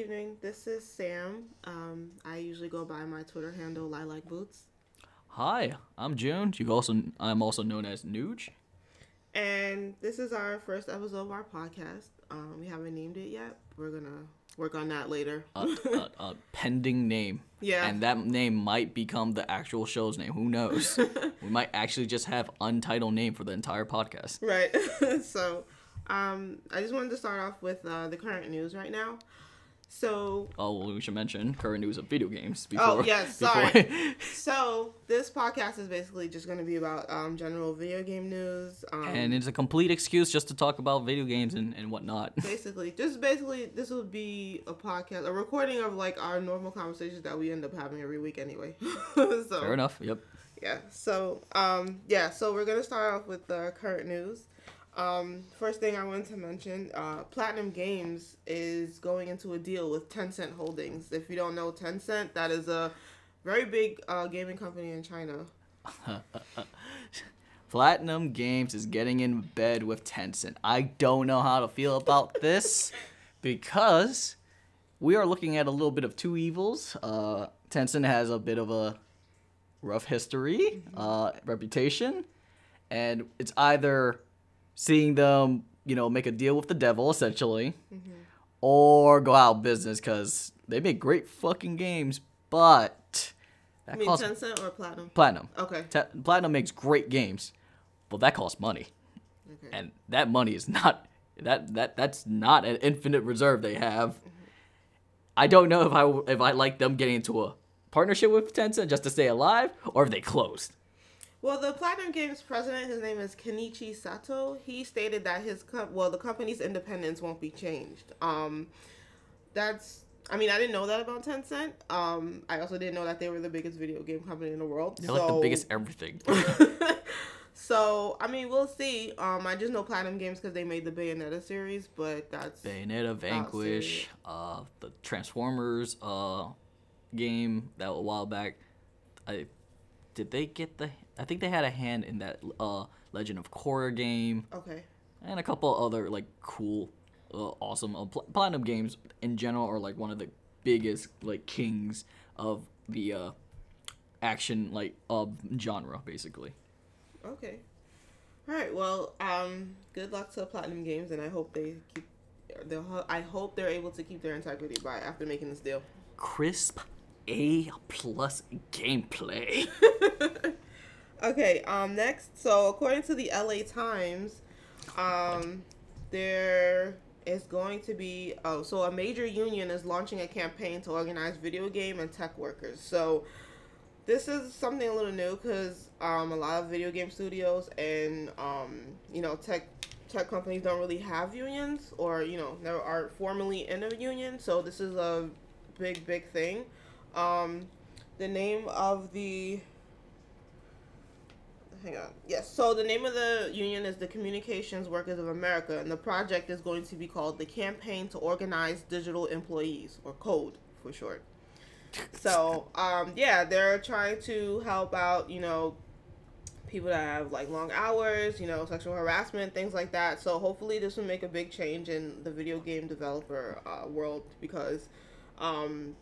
evening. This is Sam. Um, I usually go by my Twitter handle LilacBoots. Hi, I'm June. You also I'm also known as Nuj. And this is our first episode of our podcast. Um, we haven't named it yet. We're gonna work on that later. A, a, a pending name. Yeah. And that name might become the actual show's name. Who knows? we might actually just have untitled name for the entire podcast. Right. so, um, I just wanted to start off with uh, the current news right now. So, Oh, well, we should mention current news of video games. Before, oh yes, before- sorry. so this podcast is basically just going to be about um, general video game news. Um, and it's a complete excuse just to talk about video games and, and whatnot. basically just basically this will be a podcast a recording of like our normal conversations that we end up having every week anyway so Fair enough. Yep. yeah so um yeah so we're gonna start off with the current news um first thing i wanted to mention uh platinum games is going into a deal with tencent holdings if you don't know tencent that is a very big uh, gaming company in china Platinum Games is getting in bed with Tencent. I don't know how to feel about this because we are looking at a little bit of two evils. Uh, Tencent has a bit of a rough history, uh, reputation, and it's either seeing them, you know, make a deal with the devil essentially, mm-hmm. or go out of business because they make great fucking games, but i that mean costs tencent or platinum platinum. okay Te- Platinum makes great games, but that costs money, okay and that money is not that that that's not an infinite reserve they have. Mm-hmm. I don't know if I if I like them getting into a partnership with Tencent just to stay alive, or if they closed. Well, the Platinum Games president, his name is Kenichi Sato. He stated that his com- well, the company's independence won't be changed. Um, that's I mean, I didn't know that about Tencent. Um, I also didn't know that they were the biggest video game company in the world. They're so, like the biggest everything. so I mean, we'll see. Um, I just know Platinum Games because they made the Bayonetta series, but that's Bayonetta, Vanquish, uh, the Transformers uh, game that a while back. I did they get the? I think they had a hand in that uh, Legend of Korra game. okay. and a couple other like cool, uh, awesome uh, pl- platinum games in general are like one of the biggest like kings of the uh, action like of genre basically. Okay. All right. Well, um, good luck to Platinum Games, and I hope they keep. I hope they're able to keep their integrity by after making this deal. Crisp A plus gameplay. Okay, um, next, so according to the LA Times, um, there is going to be, oh, so a major union is launching a campaign to organize video game and tech workers. So this is something a little new because um, a lot of video game studios and, um, you know, tech tech companies don't really have unions or, you know, never are formally in a union. So this is a big, big thing. Um, the name of the hang on. Yes. So the name of the union is the Communications Workers of America, and the project is going to be called the Campaign to Organize Digital Employees, or CODE for short. So, um, yeah, they're trying to help out, you know, people that have like long hours, you know, sexual harassment, things like that. So hopefully this will make a big change in the video game developer uh, world because um,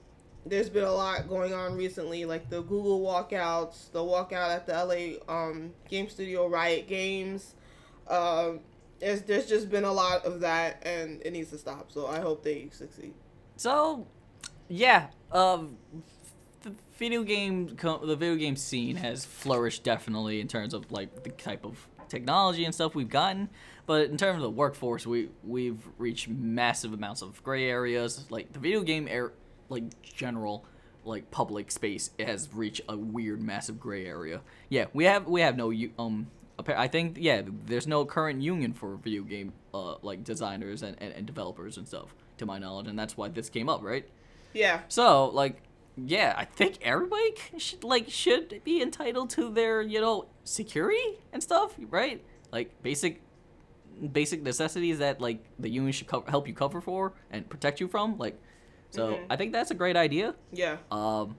there's been a lot going on recently, like the Google walkouts, the walkout at the LA um, Game Studio Riot Games. Um, there's there's just been a lot of that, and it needs to stop. So I hope they succeed. So, yeah, um, the video game the video game scene has flourished definitely in terms of like the type of technology and stuff we've gotten. But in terms of the workforce, we we've reached massive amounts of gray areas. Like the video game air, like general like public space has reached a weird massive gray area. Yeah, we have we have no um. I think yeah, there's no current union for video game uh like designers and, and, and developers and stuff to my knowledge, and that's why this came up, right? Yeah. So, like, yeah, I think everybody should like should be entitled to their you know security and stuff, right? Like basic basic necessities that like the union should co- help you cover for and protect you from. Like, so Mhm. I think that's a great idea. Yeah. Um,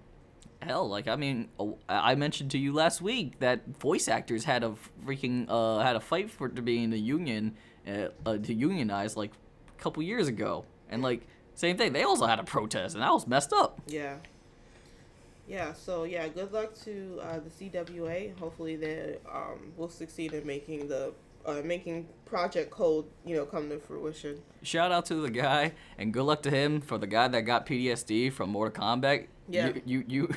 hell, like I mean, I I mentioned to you last week that voice actors had a freaking uh had a fight for to be in the union, uh, uh to unionize like a couple years ago, and like Same thing. They also had a protest, and that was messed up. Yeah. Yeah, so yeah, good luck to uh, the CWA. Hopefully they um, will succeed in making the uh, making Project Code, you know, come to fruition. Shout out to the guy, and good luck to him for the guy that got PTSD from Mortal Kombat. Yeah. You you you,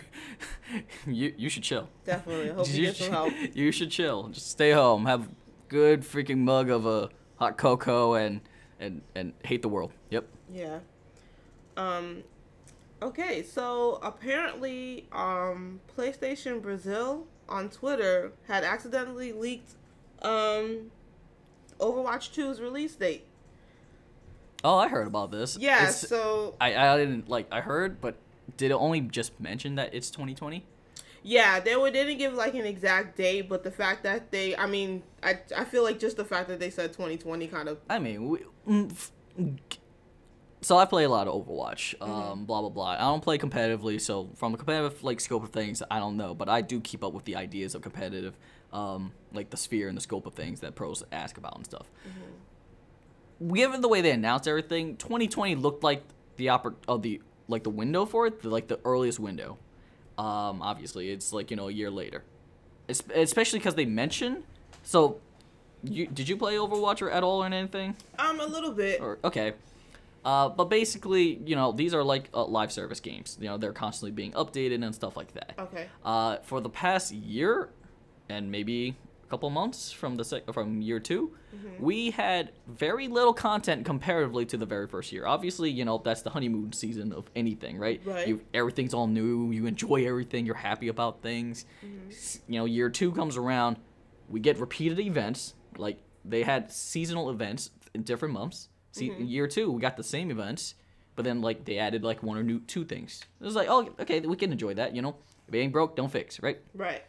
you, you should chill. Definitely. I hope you get some help. You should chill. Just stay home. Have good freaking mug of a hot cocoa and and and hate the world. Yep. Yeah. Um okay, so apparently um PlayStation Brazil on Twitter had accidentally leaked um Overwatch 2's release date. Oh, I heard about this. Yeah, It's- so I I didn't like I heard, but did it only just mention that it's 2020? yeah, they were didn't give like an exact date, but the fact that they I mean, I I feel like just the fact that they said 2020 kind of I mean, we, mm, so I play a lot of Overwatch. Mm-hmm. Um, blah blah blah. I don't play competitively, so from a competitive like scope of things, I don't know. But I do keep up with the ideas of competitive, um, like the sphere and the scope of things that pros ask about and stuff. Given the way they announced everything, 2020 looked like the oppor- uh, the like the window for it, the, like the earliest window. Um, obviously, it's like you know a year later, es- especially because they mention. So, you did you play Overwatch or at all or anything? um a little bit. Or okay. Uh, but basically, you know, these are like uh, live service games. You know, they're constantly being updated and stuff like that. Okay. Uh, for the past year, and maybe a couple months from the sec- from year 2 mm-hmm. we had very little content comparatively to the very first year. Obviously, you know that's the honeymoon season of anything, right? Right. You, everything's all new. You enjoy everything. You're happy about things. Mm-hmm. S- You know, year two comes around, we get repeated events. Like they had seasonal events in different months. See, mm-hmm. year two, we got the same events, but then like they added like one or new two things. It was like, oh, okay, we can enjoy that. You know, if it ain't broke, don't fix, right? Right.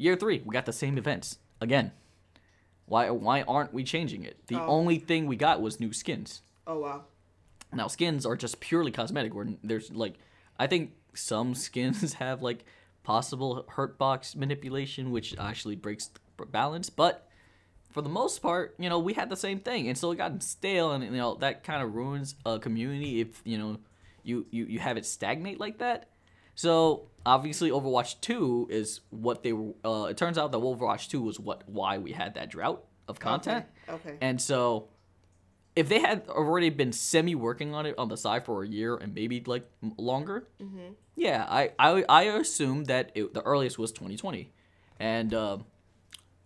Year three, we got the same events again. Why why aren't we changing it? The Oh. only thing we got was new skins. Oh wow. Now skins are just purely cosmetic. Where there's like, I think some skins have like possible hurt box manipulation, which actually breaks the balance. But for the most part, you know, we had the same thing, and so it got stale, and you know that kind of ruins a community if you know you you you have it stagnate like that. So obviously, Overwatch Two is what they were. Uh, it turns out that Overwatch Two was what why we had that drought of content. Okay. And so, if they had already been semi working on it on the side for a year and maybe like longer, yeah, I I I assumed that it, the earliest was 2020, and um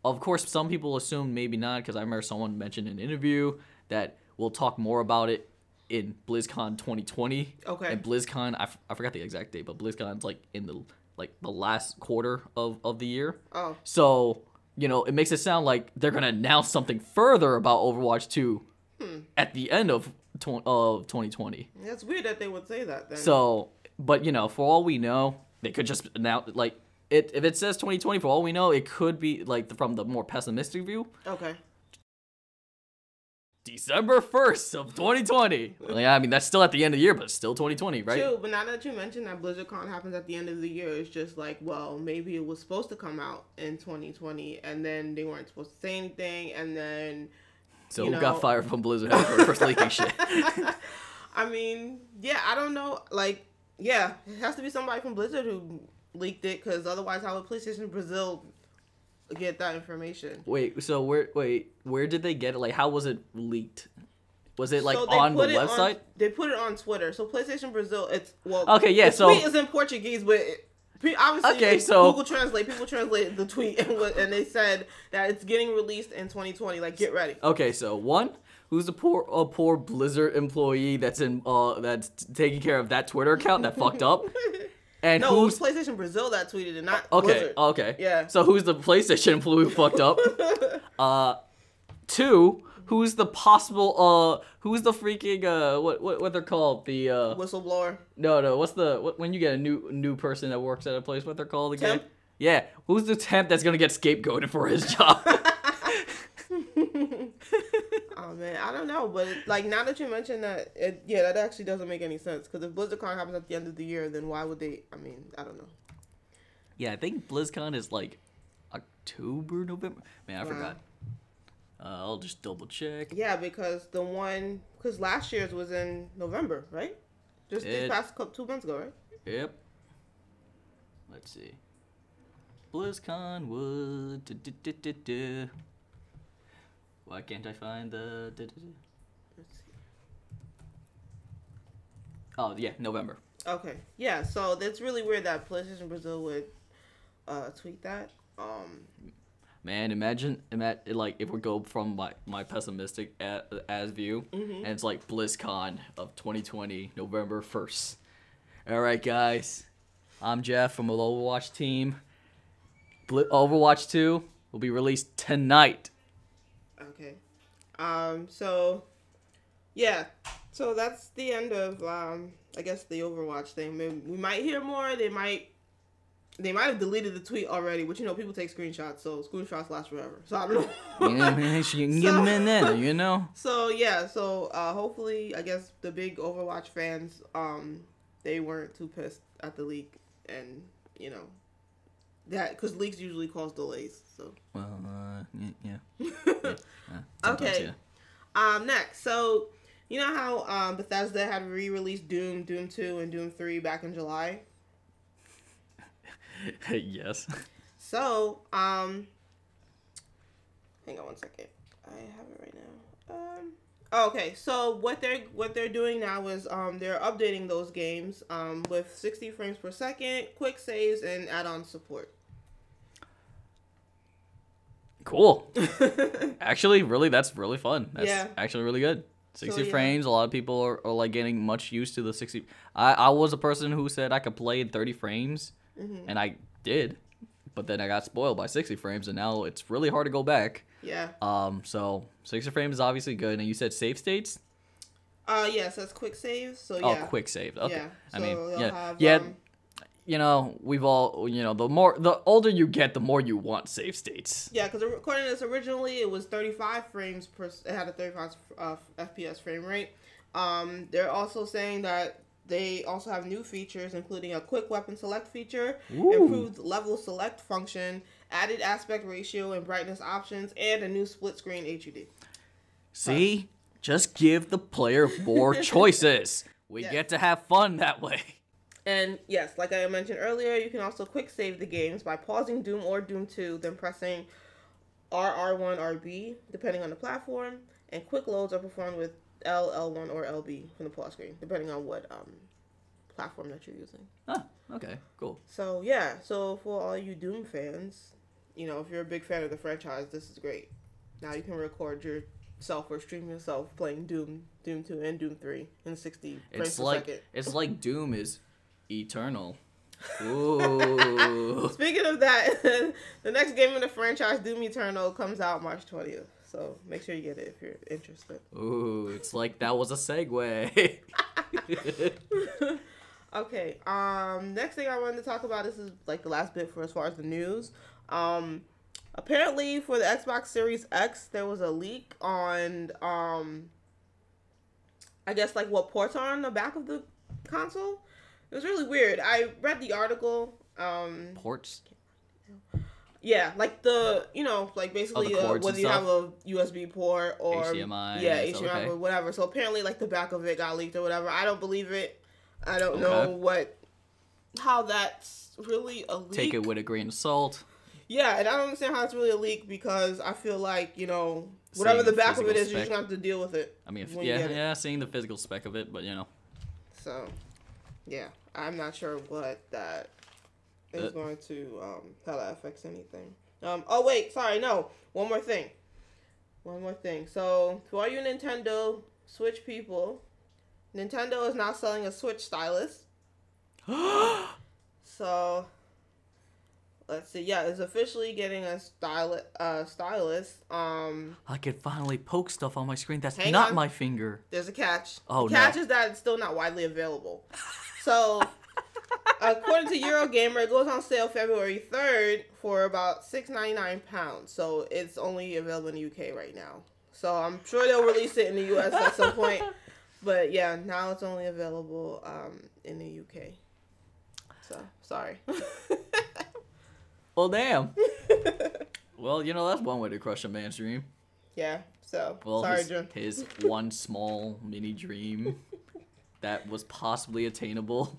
of course some people assume maybe not because I remember someone mentioned in an interview that we'll talk more about it in BlizzCon 2020. Okay. And BlizzCon, I, f- I forgot the exact date, but BlizzCon's like in the like the last quarter of of the year. Oh. So, you know, it makes it sound like they're going to announce something further about Overwatch 2 hmm. at the end of, tw- of 2020. That's weird that they would say that then. So, but, you know, for all we know, they could just announce, like, it, if it says 2020, for all we know, it could be, like, from the more pessimistic view, Okay. December 1st of 2020. Well, yeah, I mean, that's still at the end of the year, but it's still 2020, right? True, but now that you mentioned that BlizzardCon happens at the end of the year, it's just like, well, maybe it was supposed to come out in 2020, and then they weren't supposed to say anything, and then, So, you who got know- fired from Blizzard for, for leaking shit? I mean, yeah, I don't know, like, yeah, it has to be somebody from Blizzard who leaked it, because otherwise, how would PlayStation Brazil get that information? Wait, so where, wait, where did they get it? Like, how was it leaked? Was it like So on the website? they put it on Twitter. So PlayStation Brazil, it's well. Okay, yeah, so- tweet is in Portuguese, but it, obviously, Okay, so- Google Translate. People translate the tweet, and, and they said that it's getting released in 2020. Like, get ready. Okay, so one, who's the poor a poor Blizzard employee that's in uh that's taking care of that Twitter account that fucked up, and No, it was PlayStation Brazil that tweeted it, not okay Blizzard. okay Yeah. So who's the PlayStation employee who fucked up? Uh, two, who's the possible uh who's the freaking uh what what what they're called the uh Whistleblower. no no what's the what, when you get a new new person that works at a place what they're called again? Temp? Yeah, who's the temp that's gonna get scapegoated for his job? Oh man, I don't know, but like now that you mentioned that, it, yeah, that actually doesn't make any sense. Because if BlizzardCon happens at the end of the year, then why would they? I mean, I don't know. Yeah, I think BlizzCon is like October, November. Man, I Wow. forgot. Uh, I'll just double check. Yeah, because the one, because last year's was in November, right? Just this past couple two months ago, right? Yep. Let's see. BlizzCon would. Why can't I find the? duh, duh, duh. Let's see. Oh yeah, November. Okay. Yeah. So that's really weird that PlayStation Brazil would uh, tweet that. Um. Man, imagine, imagine like if we go from my my pessimistic as view, and it's like BlizzCon of 2020, November 1st. All right, guys, I'm Jeff from the Overwatch team. Overwatch 2 will be released tonight. Okay. Um. So. Yeah. So that's the end of um. I guess the Overwatch thing. Maybe we might hear more. They might. They might have deleted the tweet already, but you know people take screenshots, so screenshots last forever. So I don't know. Yeah, man, so you can get them in there, you know. So yeah, so uh, hopefully, I guess the big Overwatch fans, um, they weren't too pissed at the leak, and you know, that because leaks usually cause delays. So Well, uh, yeah. yeah. sometimes, okay. yeah. Um, next, so you know how um Bethesda had re-released Doom, Doom Two, and Doom Three back in July. yes. So um, hang on one second. I have it right now. Um. Oh, Okay, so what they're what they're doing now is um they're updating those games um with 60 frames per second, quick saves, and add-on support. Cool. Actually, really, that's really fun. That's Yeah. actually really good. 60 yeah. frames. A lot of people are, are like getting much used to the 60. I, I was a person who said I could play in 30 frames, Mm-hmm. and I did, but then I got spoiled by 60 frames, and now it's really hard to go back. Yeah. Um, so 60 frames is obviously good. And you said save states? Uh yes, that's quick saves. So yeah. Oh, yeah. quick save. Okay. Yeah. I mean, so yeah, have, yeah. um, You know, we've all, you know, the more, the older you get, the more you want save states. Yeah, because according to this, originally it was 35 frames per. It had a 35 uh, FPS frame rate. Um, they're also saying that they also have new features, including a quick weapon select feature, Ooh. improved level select function, added aspect ratio and brightness options, and a new split screen HUD. See, just give the player more choices. We Yeah. get to have fun that way. And yes, like I mentioned earlier, you can also quick save the games by pausing Doom or Doom 2, then pressing RR1 RB, depending on the platform, and quick loads are performed with L, L1, or LB from the pause screen, depending on what um, platform that you're using. Ah, okay, cool. So yeah, so for all you Doom fans, you know, if you're a big fan of the franchise, this is great. Now you can record yourself or stream yourself playing Doom, Doom 2, and Doom 3 in 60 frames It's per like second. it's like Doom is eternal. Ooh. Speaking of that, the next game in the franchise, Doom Eternal, comes out March 20th. So make sure you get it if you're interested. Ooh, it's like that was a segue. okay. Um. Next thing I wanted to talk about. This is like the last bit for as far as the news. Um. Apparently, for the Xbox Series X, there was a leak on um. I guess like what ports are on the back of the console. It was really weird. I read the article. Um. Ports. Yeah, like the you know like basically uh, whether you have a USB port or HDMI, yeah HDMI okay. or whatever. So apparently like the back of it got leaked or whatever. I don't believe it. I don't know what how that's really a leak. Take it with a grain of salt. yeah, and I don't understand how it's really a leak because I feel like you know whatever the back of it is, physical is, you just spec. have to deal with it. I mean, if, yeah, yeah, seeing the physical spec of it, but you know, So, yeah, I'm not sure what that is Uh, going to um how that affects anything. Um. Oh wait, sorry. No, one more thing. One more thing. So, for all you Nintendo Switch people, Nintendo is now selling a Switch stylus. So, let's see. Yeah, it's officially getting a stylus. Uh, stylus. Um. I can finally poke stuff on my screen. That's not on. my finger. There's a catch. Oh, the catch no. is that it's still not widely available. So, according to Eurogamer, it goes on sale February 3rd for about six ninety nine pounds. So it's only available in the UK right now. So I'm sure they'll release it in the US at some point. But yeah, now it's only available um, in the UK. So sorry. Well, damn. well, you know that's one way to crush a man's dream. yeah. So Well, sorry, his, Jim. his one small mini dream that was possibly attainable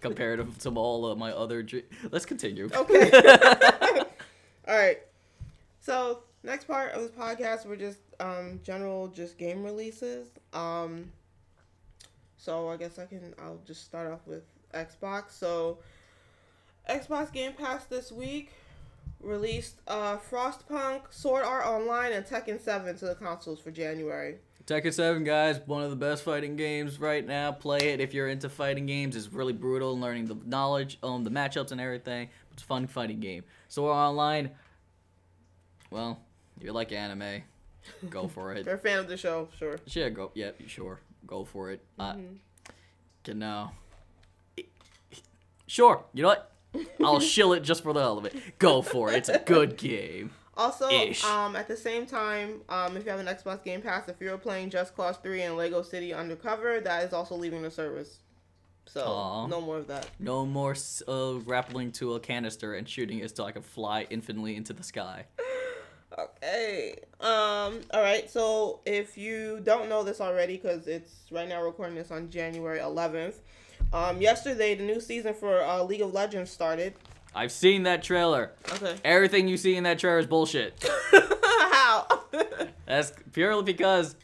compared to all of my other dreams. Let's continue. Okay. All right. So next part of this podcast, we're just um general just game releases. Um. So I guess I can. I'll just start off with Xbox. So Xbox Game Pass this week released uh Frostpunk, Sword Art Online, and Tekken 7 to the consoles for January. Tekken 7, guys, one of the best fighting games right now. Play it if you're into fighting games. It's really brutal, learning the knowledge, um, the matchups and everything. It's a fun fighting game. So we're online, well, you like anime, go for If it. you're a fan of the show, sure. Yeah, go. Yeah, sure, go for it. Uh, Mhm. can now. Sure, you know what? I'll shill it just for the hell of it. Go for it. It's a good game. Also, Ish. um, at the same time, um, if you have an Xbox Game Pass, if you're playing Just Cause 3 and Lego City Undercover, that is also leaving the service. So, Aw. no more of that. No more uh, grappling to a canister and shooting it so I can fly infinitely into the sky. Okay. Um. All right. So if you don't know this already, because it's right now recording this on January 11th. Um. Yesterday, the new season for uh, League of Legends started. I've seen that trailer. Okay. Everything you see in that trailer is bullshit. How? That's purely because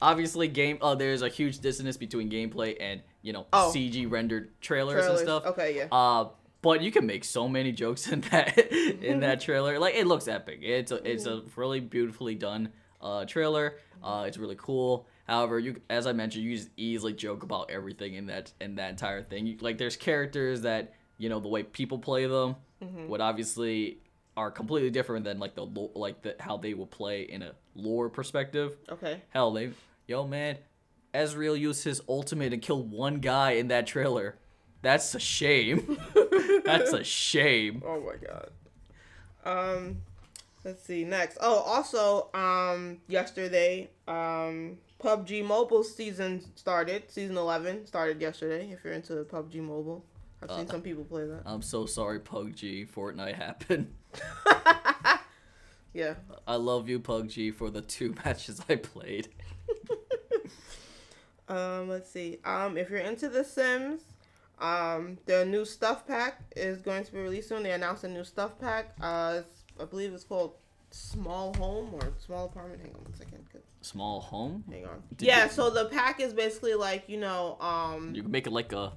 obviously game uh there's a huge dissonance between gameplay and, you know, Oh. CG rendered trailers, Trailers. and stuff. Okay. Yeah. Uh but you can make so many jokes in that in that trailer. Like it looks epic. It's a it's a really beautifully done uh trailer. Uh it's really cool. However, you as I mentioned, you just easily joke about everything in that in that entire thing. You, like there's characters that, you know, the way people play them Mhm. would obviously are completely different than like the like the how they will play in a lore perspective. Okay. Hell, they yo man, Ezreal used his ultimate and killed one guy in that trailer. That's a shame. That's a shame. Oh my god. Um, let's see next. Oh, also, um, yesterday, um, PUBG Mobile season started. Season eleven started yesterday. If you're into PUBG Mobile, I've seen Uh, some people play that. I'm so sorry, PUBG. Fortnite happened. yeah. I love you, PUBG, for the two matches I played. Um, let's see. Um, if you're into The Sims, um, the new stuff pack is going to be released soon. They announced a new stuff pack. Uh, I believe it's called Small Home or Small Apartment. Hang on one second. Small home. Hang on. Did yeah, you- so the pack is basically like you know, um, You can make it like a,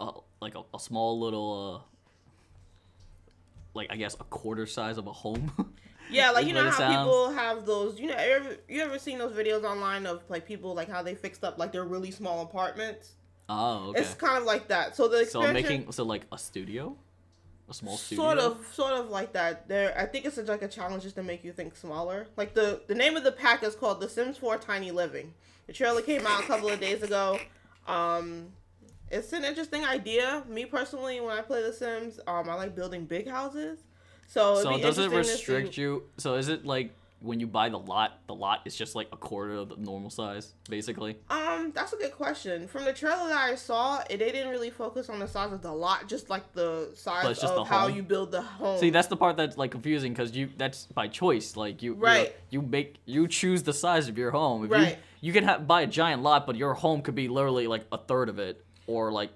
a like a, a small little, uh, like I guess a quarter size of a home. yeah, like you know how sounds. people have those. You know, you ever you ever seen those videos online of like people like how they fixed up like their really small apartments? oh, okay. It's kind of like that. So the So making so like a studio, a small studio. sort of sort of like that. There, I think it's like a challenge just to make you think smaller. Like the the name of the pack is called The Sims 4 Tiny Living. The trailer came out a couple of days ago. Um, it's an interesting idea. Me personally, when I play The Sims, um, I like building big houses. So, So does it restrict see- you? So is it like when you buy the lot, the lot is just like a quarter of the normal size, basically? Um, that's a good question. From the trailer that I saw, it, they didn't really focus on the size of the lot, just like the size of the how you build the home. See, that's the part that's like confusing because you that's by choice. Like you, Right. You make you choose the size of your home. If Right. You, you can have, buy a giant lot, but your home could be literally like a third of it or like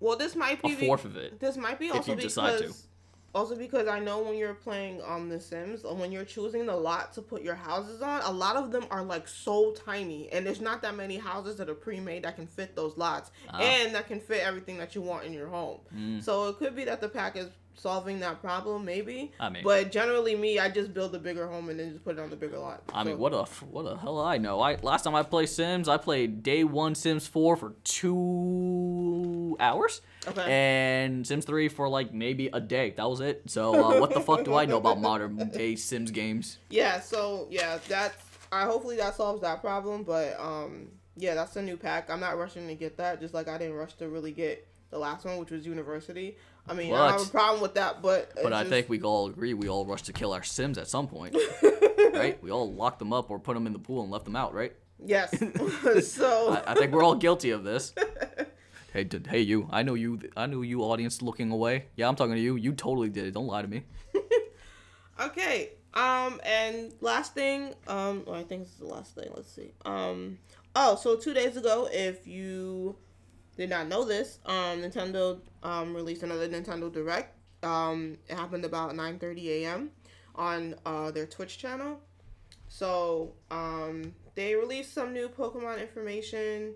well, this might be a be fourth of it. This might be if also you decide to. because also because I know when you're playing um The Sims or when you're choosing the lot to put your houses on, a lot of them are like so tiny, and there's not that many houses that are pre-made that can fit those lots Ah. and that can fit everything that you want in your home. Mm. So it could be that the pack is solving that problem, maybe. I mean, But generally, me, I just build a bigger home and then just put it on the bigger lot. I mean, what a what the hell I know. I last time I played Sims, I played day one Sims four for two hours, Okay. and Sims three for like maybe a day. That was it. So uh, what the fuck do I know about modern day Sims games? Yeah, so yeah, that's I hopefully that solves that problem, but um yeah, that's a new pack. I'm not rushing to get that, just like I didn't rush to really get the last one, which was University. I mean, I don't have a problem with that, but But I think we all agree we all rushed to kill our Sims at some point, right? We all locked them up or put them in the pool and left them out, right? yes. so I, I think we're all guilty of this. Hey, did, hey, you! I know you. I know you, audience, looking away. Yeah, I'm talking to you. You totally did it. Don't lie to me. Okay. Um, and last thing, um, well, I think this is the last thing. Let's see. Um, Oh, so two days ago, if you did not know this, um, Nintendo um, released another Nintendo Direct. Um, it happened about 9:30 a.m. on uh, their Twitch channel. So um, they released some new Pokemon information.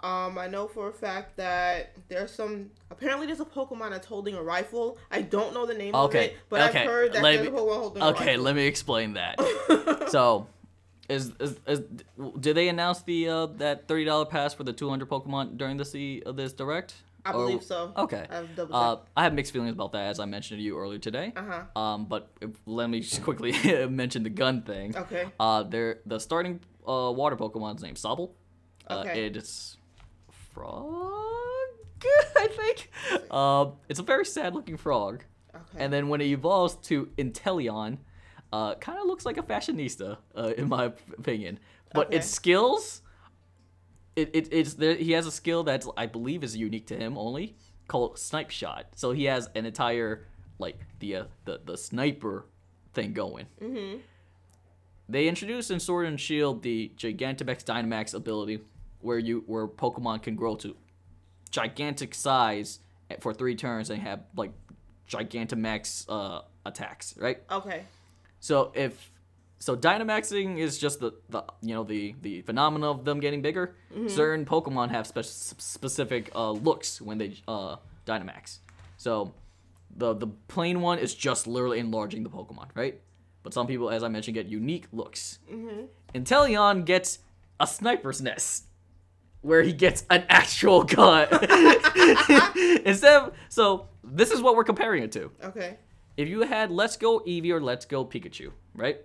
Um, I know for a fact that there's some. Apparently, there's a Pokemon that's holding a rifle. I don't know the name of it, but okay, I've heard that let there's me- a Pokemon holding a rifle. Okay, let me explain that. so, is, is is did they announce the uh, that thirty dollar pass for the two hundred Pokemon during this e- uh, this direct? I Or- believe so. Okay. Uh. I have mixed feelings about that, as I mentioned to you earlier today. Uh huh. Um, but let me just quickly mention the gun thing. Okay. Uh, there the starting uh water Pokemon's name Sobble. Uh, Okay. It's frog, I think. Um, it's a very sad looking frog. Okay. And then when it evolves to Inteleon, uh, kind of looks like a fashionista, uh, in my opinion. But Okay. its skills, it, it it's there. He has a skill that I believe is unique to him only, called Snipe Shot. So he has an entire like the uh, the the sniper thing going. mm-hmm. They introduced in Sword and Shield the Gigantamax Dynamax ability, where you where Pokemon can grow to gigantic size for three turns and have like Gigantamax uh, attacks, right? Okay. So if so, Dynamaxing is just the, the you know the the phenomena of them getting bigger. Certain Pokemon have spe- specific uh, looks when they uh, Dynamax. So the the plain one is just literally enlarging the Pokemon, right? But some people, as I mentioned, get unique looks. Mm-hmm. Inteleon gets a sniper's nest, where he gets an actual gun. Instead of so, this is what we're comparing it to Okay. If you had Let's Go Eevee or Let's Go Pikachu, right?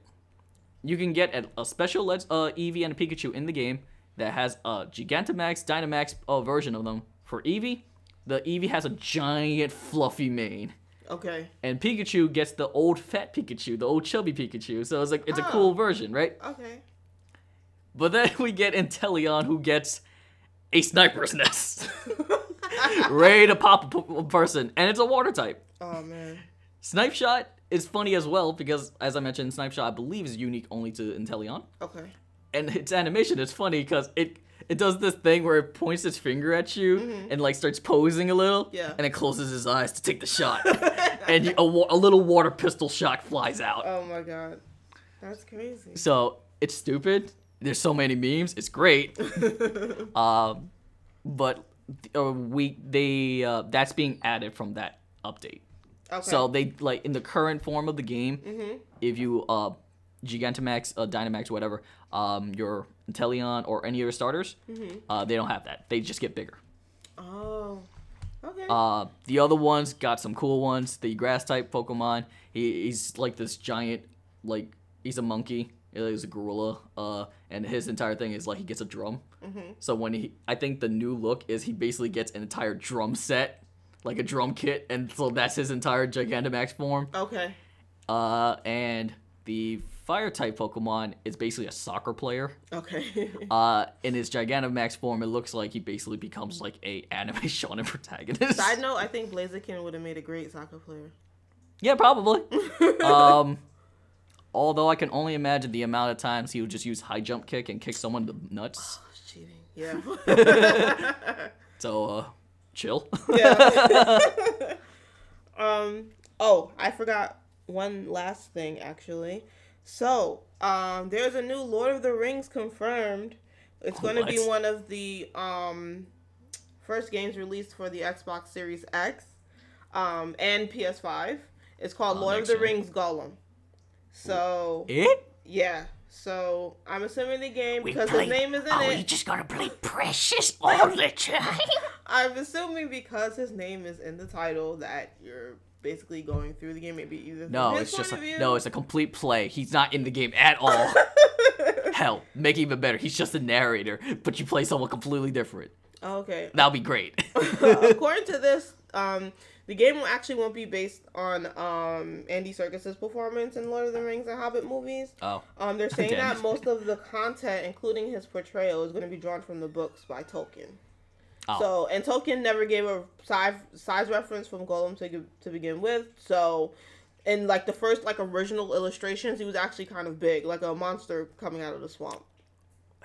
You can get a, a special Let's uh, Eevee and a Pikachu in the game that has a Gigantamax, Dynamax uh, version of them. For Eevee, the Eevee has a giant fluffy mane, Okay. and Pikachu gets the old fat Pikachu, the old chubby Pikachu. So it's like it's a Oh. cool version, right? Okay. But then we get Inteleon who gets a sniper's nest, ready to pop a p- a person, and it's a water type. Oh man. Snipe Shot is funny as well because, as I mentioned, Snipe Shot I believe is unique only to Inteleon, Okay. and its animation is funny because it it does this thing where it points its finger at you and like starts posing a little, Mm-hmm. Yeah. and it closes his eyes to take the shot, and you, a, wa- a little water pistol shot flies out. Oh my god. That's crazy. So it's stupid. There's so many memes. It's great. um, but uh, we they uh, that's being added from that update. Okay. So they like in the current form of the game, Mhm. if you uh Gigantamax, uh, Dynamax, whatever, um, your Inteleon or any of your starters, Mm-hmm. uh, they don't have that. They just get bigger. Oh. Okay. Uh, the other ones got some cool ones. The grass type Pokemon, he, he's like this giant, like he's a monkey. He's a gorilla. Uh, and his entire thing is like he gets a drum. Mhm. So when he, I think the new look is he basically gets an entire drum set, like a drum kit, and so that's his entire Gigantamax form. okay. Uh, and the fire type Pokemon is basically a soccer player. Okay. Uh, in his Gigantamax form, it looks like he basically becomes like a anime shonen protagonist. Side note: I think Blaziken would have made a great soccer player. Yeah, probably. um, although I can only imagine the amount of times he would just use high jump kick and kick someone in the nuts. It's cheating. Yeah. So, uh, chill. yeah. um. Oh, I forgot one last thing actually. So, um, there's a new Lord of the Rings confirmed. It's going to be one of the um first games released for the Xbox Series X, um, and PS5. It's called Oh, Lord of the. Rings Gollum. So it? yeah. So I'm assuming the game because his name is in it. just gonna play Precious all the time? I'm assuming because his name is in the title that you're basically going through the game. Maybe either No, it's just a, no, it's a complete play. He's not in the game at all. Hell, make it even better. He's just a narrator, but you play someone completely different. okay. That'll be great. According to this, um, the game actually won't be based on um Andy Serkis's performance in Lord of the Rings and Hobbit movies. oh, Um, they're saying that most of the content, including his portrayal, is going to be drawn from the books by Tolkien. Oh. So, and Tolkien never gave a size size reference from Gollum to to begin with. So, in like the first like original illustrations, he was actually kind of big, like a monster coming out of the swamp.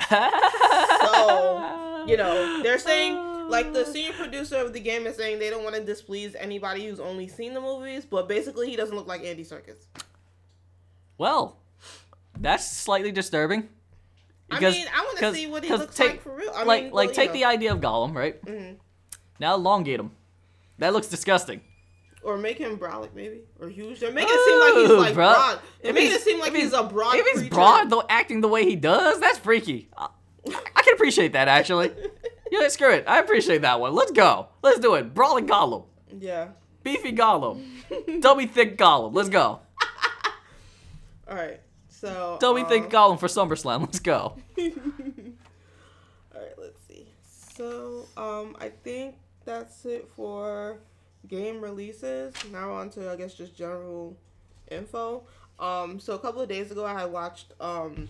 so, you know, they're saying like the senior producer of the game is saying they don't want to displease anybody who's only seen the movies, but basically he doesn't look like Andy Serkis. Well, that's slightly disturbing. I mean, I want to see what he looks take, like for real. I like, mean, like well, take you the idea of Gollum, right? Mhm. Now elongate him. That looks disgusting. Or make him brolic, maybe, or huge. They're making it seem like he's like bro. broad. Making he's- it seem like he's, he's- a broad. if he's creature. broad, though, acting the way he does, that's freaky. I, I can appreciate that actually. yeah, screw it. I appreciate that one. Let's go. Let's do it. Brawling Gollum, Yeah. beefy Gollum, dummy thick Gollum. Let's go. All right. So. Dummy um, thick Gollum for SummerSlam. Let's go. All right, let's see. So, um, I think that's it for game releases. Now on to I guess just general info. Um, so a couple of days ago, I had watched um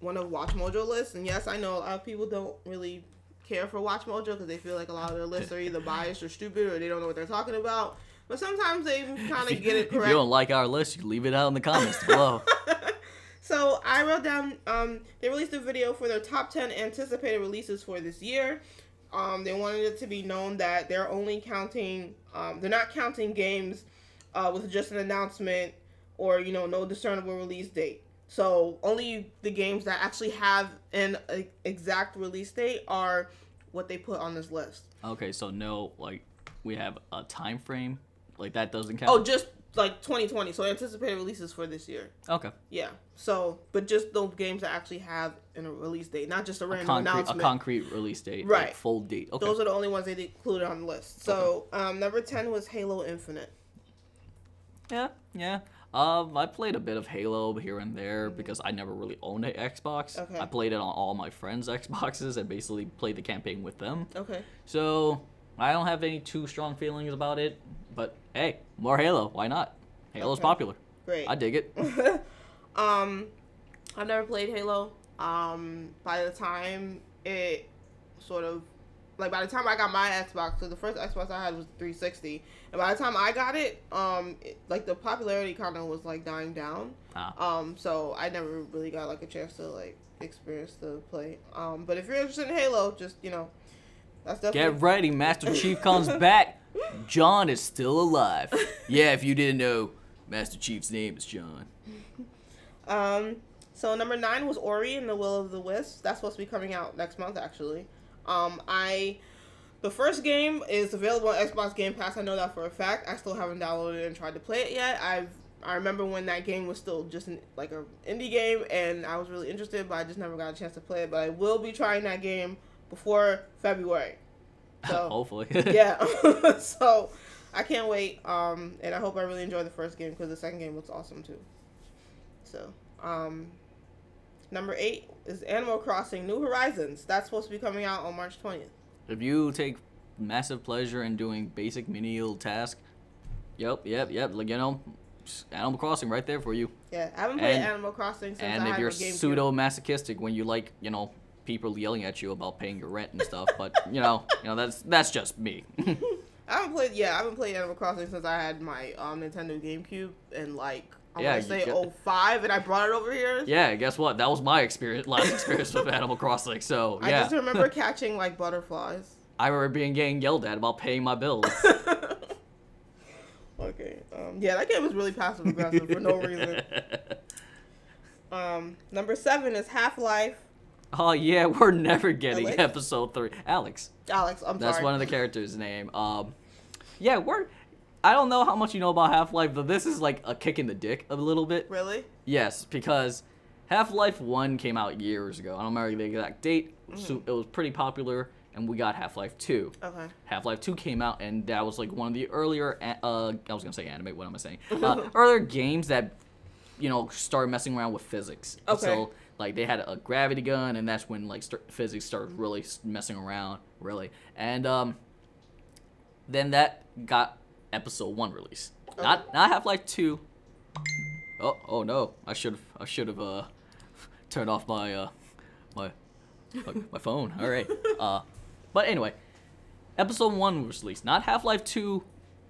one of Watch Mojo lists, and yes, I know a lot of people don't really care for Watch Mojo because they feel like a lot of their lists are either biased or stupid or they don't know what they're talking about. But sometimes they kind of get it correct. If you don't like our list, you leave it out in the comments below. so I wrote down. Um, they released a video for their top ten anticipated releases for this year. Um, they wanted it to be known that they're only counting. Um, they're not counting games uh, with just an announcement or you know no discernible release date. So only the games that actually have an exact release date are what they put on this list. Okay, so no, like we have a time frame, like that doesn't count. Oh, just like 2020. So anticipated releases for this year. okay. Yeah. So, but just those games that actually have a release date, not just a A random concrete, a concrete release date, Right. Like full date. Okay. Those are the only ones they included on the list. So, um, number ten was Halo Infinite. Yeah, yeah. Um, I played a bit of Halo here and there because I never really owned an Xbox. Okay. I played it on all my friends' Xboxes and basically played the campaign with them. Okay. So I don't have any too strong feelings about it. But hey, more Halo. Why not? Halo's Okay. popular. Great. I dig it. um, I've never played Halo. Um, by the time it sort of like by the time I got my Xbox, so the first Xbox I had was 360, and by the time I got it, um, it, like the popularity kind of was like dying down. Ah. Um, so I never really got like a chance to like experience the play. Um, but if you're interested in Halo, just you know, that's definitely Get ready, Master Chief comes back. John is still alive. Yeah, if you didn't know, Master Chief's name is John. Um, so number nine was Ori and the Will of the Wisps. That's supposed to be coming out next month, actually. Um, I the first game is available on Xbox Game Pass. I know that for a fact. I still haven't downloaded it and tried to play it yet. I've I remember when that game was still just an, like a indie game, and I was really interested, but I just never got a chance to play it. But I will be trying that game before February. So Hopefully. yeah, so I can't wait. Um, and I hope I really enjoy the first game because the second game looks awesome too. So, um, number eight is Animal Crossing: New Horizons. That's supposed to be coming out on March twentieth. If you take massive pleasure in doing basic menial tasks, yep, yep, yep. Like you know, Animal Crossing right there for you. Yeah, I haven't played And- Animal Crossing since and I if you're pseudo masochistic when you like, you know, people yelling at you about paying your rent and stuff, but you know, you know that's that's just me. I haven't played. Yeah, I haven't played Animal Crossing since I had my um, Nintendo GameCube and like I Yeah, say got- 05 and I brought it over here. yeah, guess what? That was my experience, last experience with Animal Crossing. So I just remember catching like butterflies. I remember being getting yelled at about paying my bills. okay. Um, yeah, that game was really passive aggressive for no reason. Um, number seven is Half Life. oh yeah, we're never getting Alyx? episode three. Alyx. Alyx, I'm That's sorry. one of the characters' name. Um, yeah, we're. I don't know how much you know about Half Life, but this is like a kick in the dick a little bit. Really? Yes, because Half Life One came out years ago. I don't remember the exact date. Mm-hmm. So it was pretty popular, and we got Half Life Two. Okay. Half Life Two came out, and that was like one of the earlier. Uh, I was gonna say anime. What am I saying? Uh, earlier games that, you know, started messing around with physics. Okay. So like they had a gravity gun, and that's when like st- physics started really messing around, really. And um, then that got Episode One release. Not not Half Life Two. Oh oh no! I should have I should have uh turned off my uh my my, phone. All right. Uh, but anyway, episode one was released. Not Half Life Two,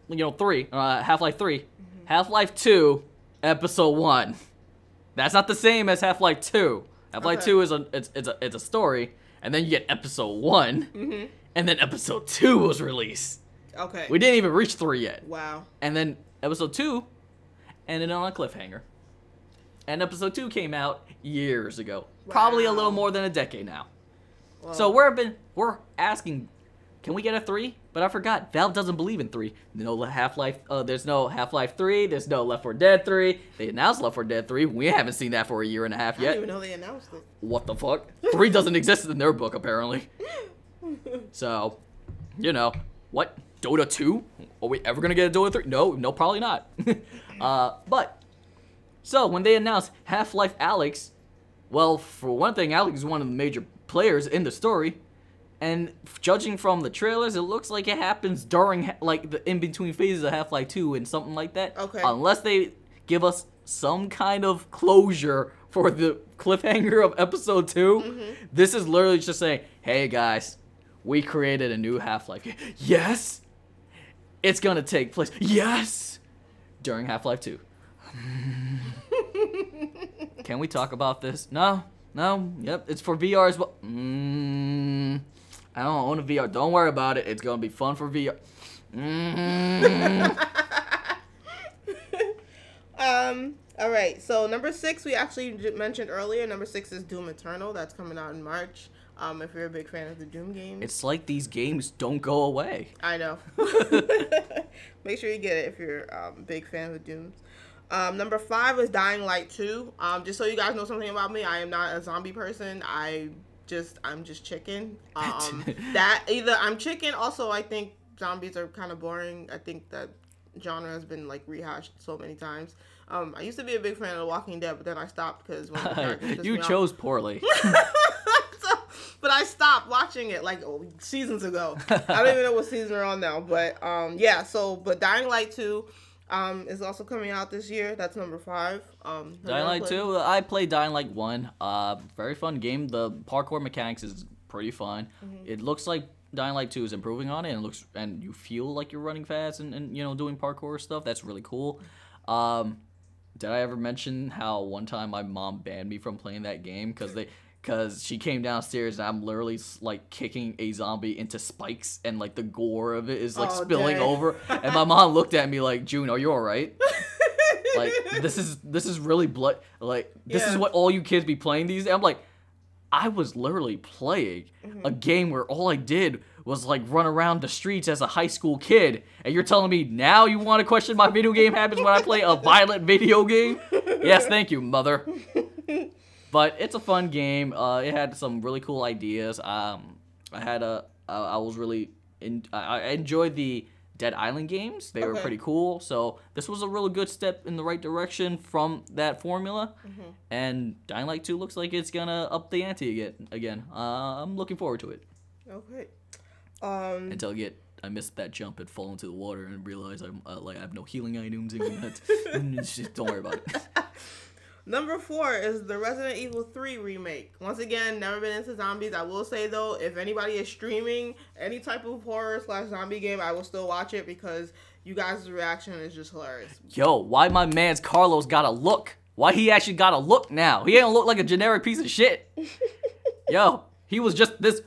you know, three. Uh, Half Life 3 Half Life Two, episode one. That's not the same as Half Life Two. Half Life Okay. Two is a it's it's a it's a story. and then you get episode one, Mm-hmm. and then episode two was released. Okay. We didn't even reach three yet, wow. and then episode two ended on a cliffhanger. And episode two came out years ago, probably a little more than a decade now. Well, So we're been we're asking, can we get a three? But I forgot Valve doesn't believe in three. No Half Life. Uh, there's no Half Life three. There's no Left 4 Dead three. They announced Left 4 Dead three. We haven't seen that for a year and a half yet. I didn't even know they announced it. What the fuck? Three doesn't exist in their book apparently. So, you know what? Dota two? Are we ever gonna get a Dota three? No, no, probably not. uh, but so when they announced Half Life Alyx, well, for one thing, Alyx is one of the major players in the story, and judging from the trailers, it looks like it happens during like the in between phases of Half Life Two and something like that. Okay. Unless they give us some kind of closure for the cliffhanger of Episode 2 this is literally just saying, "Hey guys, we created a new Half Life. Yes, it's gonna take place. Yes, during Half Life Two. Can we talk about this? No, no. Yep, it's for VR as well. Mm, I don't own a VR. Don't worry about it. It's gonna be fun for VR. Mm. Um. All right. So number six, we actually mentioned earlier. Number six is Doom Eternal. That's coming out in March. Um, if you're a big fan of the Doom games, it's like these games don't go away. I know. Make sure you get it if you're um, a big fan of the Dooms. Um, number five is Dying Light 2. Um, just so you guys know something about me, I am not a zombie person. I just, I'm just chicken. Um, that either I'm chicken. Also, I think zombies are kind of boring. I think that genre has been like rehashed so many times. Um, I used to be a big fan of The Walking Dead, but then I stopped because one of the characters pissed you me off. chose poorly. But I stopped watching it like oh, seasons ago. I don't even know what season we're on now. But um, yeah. So, but Dying Light two um, is also coming out this year. That's number five. Um, Dying Light 2, I played Dying Light 1. Uh, very fun game. The parkour mechanics is pretty fun. Mm-hmm. It looks like Dying Light 2 is improving on it and it looks and you feel like you're running fast and, and you know doing parkour stuff. That's really cool. Um, did I ever mention how one time my mom banned me from playing that game cuz they cuz she came downstairs and I'm literally like kicking a zombie into spikes and like the gore of it is like Oh, spilling dang. over and my mom looked at me like, "June, are you all right?" like this is this is really blood like this is what all you kids be playing these days. I'm like I was literally playing Mm-hmm. a game where all I did was like run around the streets as a high school kid and you're telling me now you want to question my video game habits when I play a violent video game? Yes, thank you, mother. But it's a fun game. Uh, it had some really cool ideas. Um, I had a I, I was really in, I, I enjoyed the Dead Island games. They were pretty cool. So this was a really good step in the right direction from that formula. Mm-hmm. And Dying Light 2 looks like it's gonna up the ante again. Again, uh, I'm looking forward to it. Okay. Um. Until I get I missed that jump and fall into the water and realize I'm uh, like I have no healing items and just don't worry about it. Number four is the Resident Evil 3 remake. Once again, never been into zombies. I will say though, if anybody is streaming any type of horror slash zombie game, I will still watch it because you guys' reaction is just hilarious. Yo, why my man's Carlos got a look? Why he actually got a look now? He ain't look like a generic piece of shit. Yo, he was just this.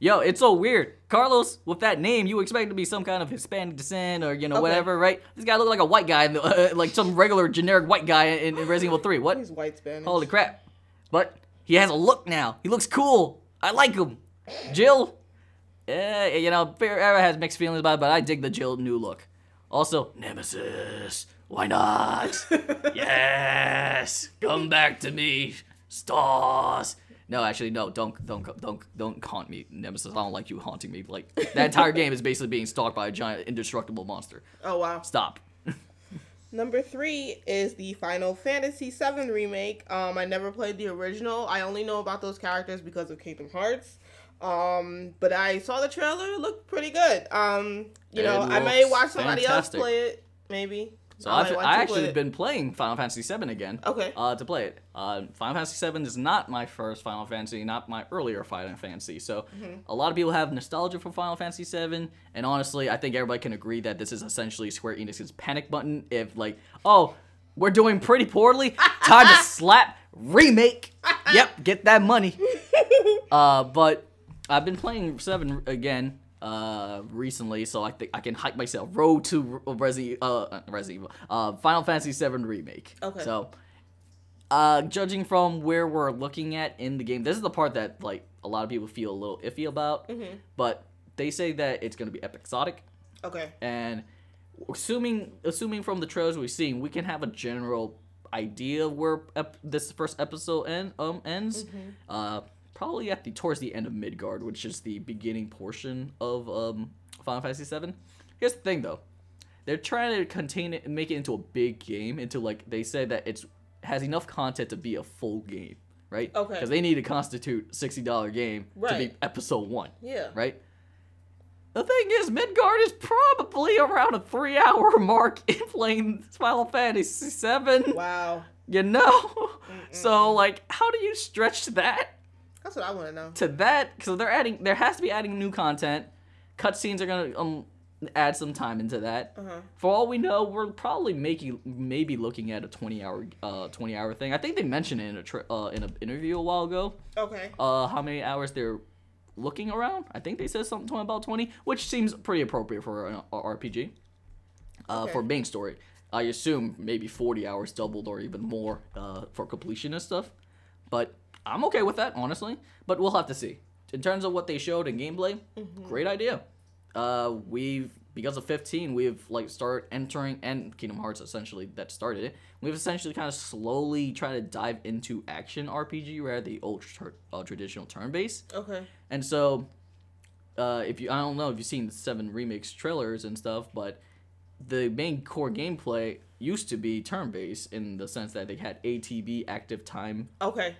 Yo, it's so weird. Carlos, with that name, you expect to be some kind of Hispanic descent or you know Okay. whatever, right? This guy look like a white guy, uh, like some regular generic white guy in, in Resident Evil 3. What? He's white Spanish. Holy crap! But he has a look now. He looks cool. I like him. Jill, eh, you know, Era has mixed feelings about it, but I dig the Jill new look. Also, Nemesis. Why not? yes, come back to me, stars. No, actually, no. Don't, don't, don't, don't haunt me, Nemesis. I don't like you haunting me. Like that entire game is basically being stalked by a giant, indestructible monster. Oh wow. Stop. Number three is the Final Fantasy VII remake. Um, I never played the original. I only know about those characters because of Kingdom Hearts. Um, but I saw the trailer. It looked pretty good. Um, you It know, I may watch somebody fantastic. else play it. Maybe. So I I've, I actually have been playing Final Fantasy VII again. Okay. Uh, to play it. Uh, Final Fantasy VII is not my first Final Fantasy, not my earlier Final Fantasy. So Mm-hmm. a lot of people have nostalgia for Final Fantasy VII, and honestly, I think everybody can agree that this is essentially Square Enix's panic button. If like, oh, we're doing pretty poorly, time to slap remake. yep, get that money. Uh, but I've been playing seven again uh recently, so I think I can hype myself. Road to Resi uh Resi Evil, uh Final Fantasy Seven remake. Okay. So, uh, judging from where we're looking at in the game, this is the part that like a lot of people feel a little iffy about. But they say that it's gonna be episodic, Okay. and assuming assuming from the trailers we've seen, we can have a general idea of where ep- this first episode end, um, ends. Uh, probably at the towards the end of Midgar, which is the beginning portion of um, Final Fantasy VII. Here's the thing, though, they're trying to contain it and make it into a big game. Into like they say that it's has enough content to be a full game, right? Okay. Because they need to constitute sixty dollar game to be episode one Yeah. right? The thing is, Midgar is probably around a three-hour mark in playing Final Fantasy VII. Wow. You know, so like, how do you stretch that That's what I want to know. to that? So they're adding, there has to be adding new content. Cutscenes are gonna um add some time into that. Uh-huh. For all we know, we're probably making maybe looking at a twenty-hour uh twenty-hour thing. I think they mentioned it in a tri- uh in an interview a while ago Okay. uh, how many hours they're looking around. I think they said something about 20, which seems pretty appropriate for an RPG. Uh, Okay. For main story, I assume maybe 40 hours doubled or even more uh, for completion and stuff. But I'm okay with that, honestly. But we'll have to see. In terms of what they showed in gameplay, great idea. Uh, we've because of 15, we've like started entering and Kingdom Hearts essentially that started it. We've essentially kind of slowly tried to dive into action RPG rather the old tr- uh, traditional turn based. Okay. And so, uh, if you I don't know if you've seen the seven remakes trailers and stuff, but the main core gameplay used to be turn based in the sense that they had ATB active time, Okay.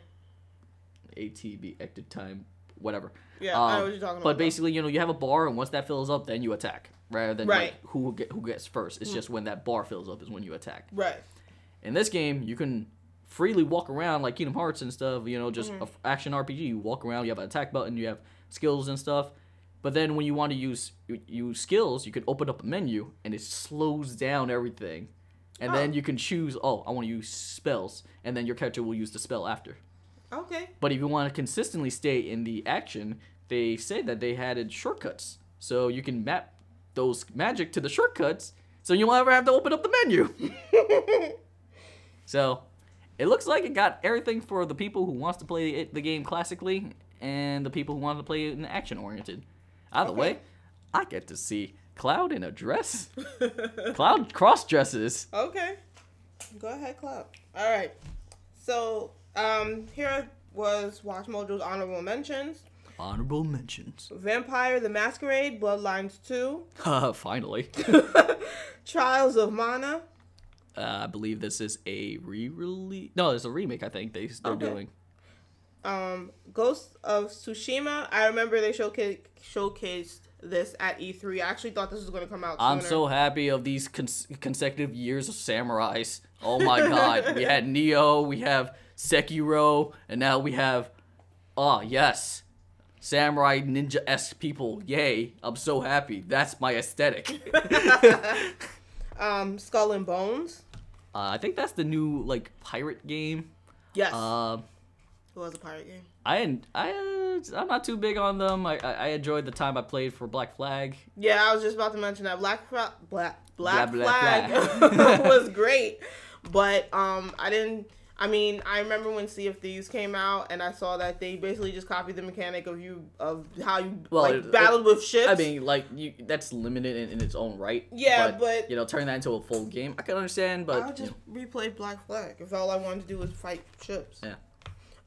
ATB active time, whatever. Yeah, I know Um, what you're talking about. But basically, you know, you have a bar, and once that fills up, then you attack. Rather than Right. like who get, who gets first. It's just when that bar fills up is when you attack. Right. In this game, you can freely walk around like Kingdom Hearts and stuff. You know, just a f- action RPG. You walk around. You have an attack button. You have skills and stuff. But then when you want to use use skills, you can open up a menu and it slows down everything. And then Oh. you can choose. Oh, I want to use spells, and then your character will use the spell after. Okay. But if you want to consistently stay in the action, they say that they added shortcuts. So you can map those magic to the shortcuts so you won't ever have to open up the menu. so it looks like it got everything for the people who wants to play the game classically and the people who want to play it in action oriented. Either Okay. way, I get to see Cloud in a dress. Cloud cross dresses. Okay. Go ahead, Cloud. All right. So, um, here was WatchMojo's honorable mentions: Honorable mentions. Vampire: The Masquerade, Bloodlines 2, Finally. Trials of Mana, Uh, I believe this is a re-release. No, it's a remake. I think they they're Okay. doing. um, Ghost of Tsushima. I remember they showcased showcased this at E3. I actually thought this was going to come out. I'm so happy of these cons- consecutive years of samurais. Oh my god, we had Nioh, we have Sekiro, and now we have, ah yes, samurai ninja esque people. Yay! I'm so happy. That's my aesthetic. um, Skull and Bones. uh, I think that's the new like pirate game. Yes, Uh, it was a pirate game. I I uh, I'm not too big on them. I, I I enjoyed the time I played for Black Flag. Yeah, I was just about to mention that Black Fra- Black Black Blah, blah, Flag was great, but um, I didn't. I mean, I remember when Sea of Thieves came out, and I saw that they basically just copied the mechanic of you of how you Well, like it- battled with ships. I mean, like you, that's limited in, in its own right. Yeah, but- you know, turn that into a full game, I can understand. But I would you just replay Black Flag if all I wanted to do was fight ships. Yeah.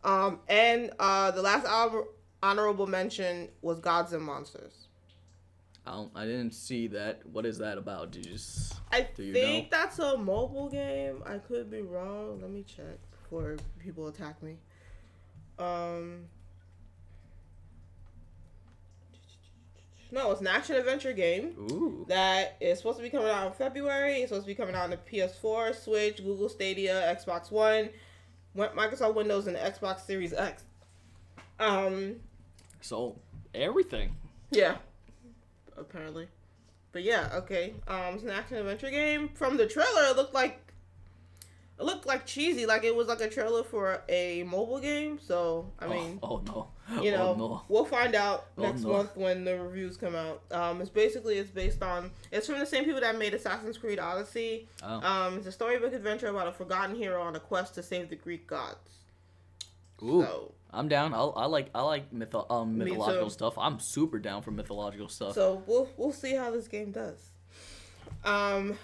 Um, and uh, the last honorable mention was Gods and Monsters. Know, I don't, I didn't see that. What is that about? Did you just? I Do you think that's a mobile game. I could be wrong. Let me check before people attack me. Um, no, it's an action adventure game Ooh. that is supposed to be coming out in February. It's supposed to be coming out on the PS4, Switch, Google Stadia, Xbox One, Microsoft Windows, and the Xbox Series X. Um, So everything. yeah, apparently. But yeah, okay. Um, it's an action adventure game. From the trailer, it looked like it looked like cheesy, like it was like a trailer for a mobile game. So I mean, oh, oh no, you know, oh, no. we'll find out Oh, next no. month when the reviews come out. Um, it's basically it's based on it's from the same people that made Assassin's Creed Odyssey. Oh. Um, it's a storybook adventure about a forgotten hero on a quest to save the Greek gods. Ooh, So, I'm down. I'll, I like I like mytho- um, mythological stuff. I'm super down for mythological stuff. so we'll we'll see how this game does. Um,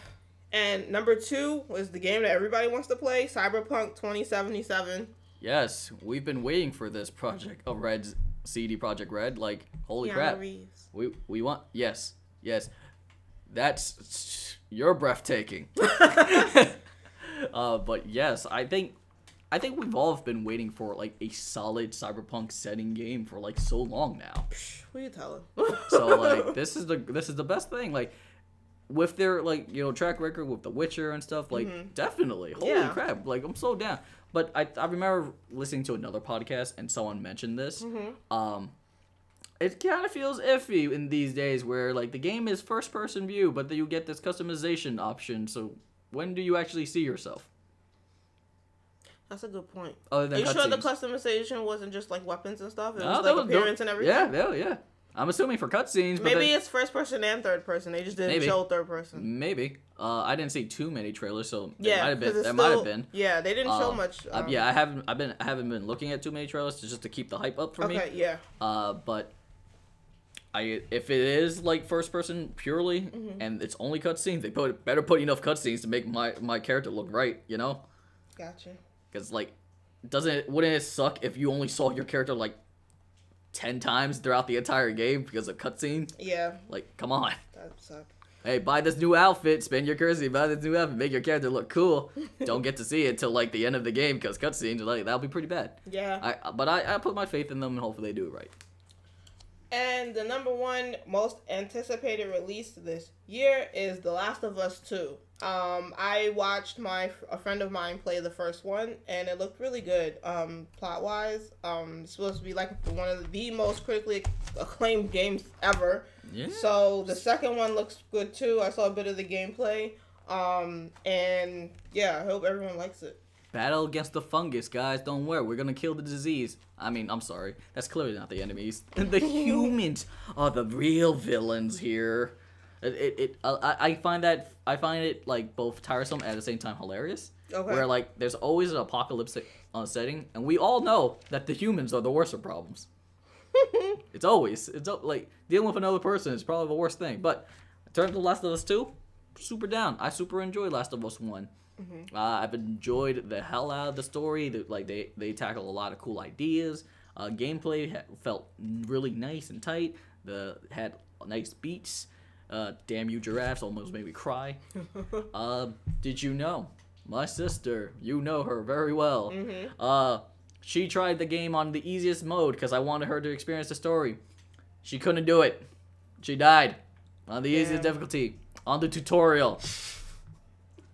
and number two was the game that everybody wants to play, Cyberpunk 2077. yes, we've been waiting for this project. Oh, Red's CD Projekt Red. Like, holy Keanu crap. Reeves. We we want yes yes. That's you're breathtaking. uh, but yes, I think I think we've all been waiting for like a solid cyberpunk setting game for like so long now. Who you telling? So like this is the this is the best thing. Like with their like you know track record with The Witcher and stuff, like definitely. Holy Yeah. crap! Like I'm so down. But I I remember listening to another podcast and someone mentioned this. Um, it kind of feels iffy in these days where like the game is first person view, but then you get this customization option. So when do you actually see yourself? That's a good point. Other Are you sure the customization wasn't just like weapons and stuff? It No, was like was- appearance and everything. Yeah, yeah, yeah. I'm assuming for cutscenes. Maybe it's first person and third person. They just didn't Maybe. show third person. Maybe. Uh, I didn't see too many trailers, so Yeah, might have been. There might have been. Yeah, they didn't show Um, much. uh, um, yeah, I haven't. I've been. I haven't been looking at too many trailers to, just to keep the hype up for me. Okay. Yeah. Uh, but I if it is like first person purely Mm-hmm. and it's only cutscenes, they put better put enough cutscenes to make my my character look right. You know, Gotcha. Because like doesn't it wouldn't it suck if you only saw your character like ten times throughout the entire game because of cutscene? Yeah, Like, come on. that sucked. Hey, buy this new outfit, spend your currency, buy this new outfit, make your character look cool. Don't get to see it till like the end of the game because cutscenes, like that'll be pretty bad. Yeah. I but I, I put my faith in them and hopefully they do it right. And the number one most anticipated release this year is The Last of Us 2. Um, I watched my a friend of mine play the first one, and it looked really good. Um, plot wise, um, it's supposed to be like one of the most critically acclaimed games ever. Yeah. So the second one looks good too. I saw a bit of the gameplay. Um, and yeah, I hope everyone likes it. Battle against the fungus, guys. Don't worry, we're gonna kill the disease. I mean, I'm sorry, that's clearly not the enemies. the humans are the real villains here. It, it, it uh, I, I find that I find it like both tiresome and at the same time hilarious. Okay. Where like there's always an apocalyptic uh, setting, and we all know that the humans are the worst of problems. It's always it's like dealing with another person is probably the worst thing. But in terms of Last of Us Two, super down. I super enjoyed Last of Us One. Uh, I've enjoyed the hell out of the story. That like they they tackle a lot of cool ideas. Uh, gameplay ha- felt really nice and tight. The had nice beats. Uh, damn you giraffes almost made me cry. uh, did you know my sister? You know her very well. Uh, she tried the game on the easiest mode because I wanted her to experience the story. She couldn't do it. She died on the easiest difficulty on the tutorial.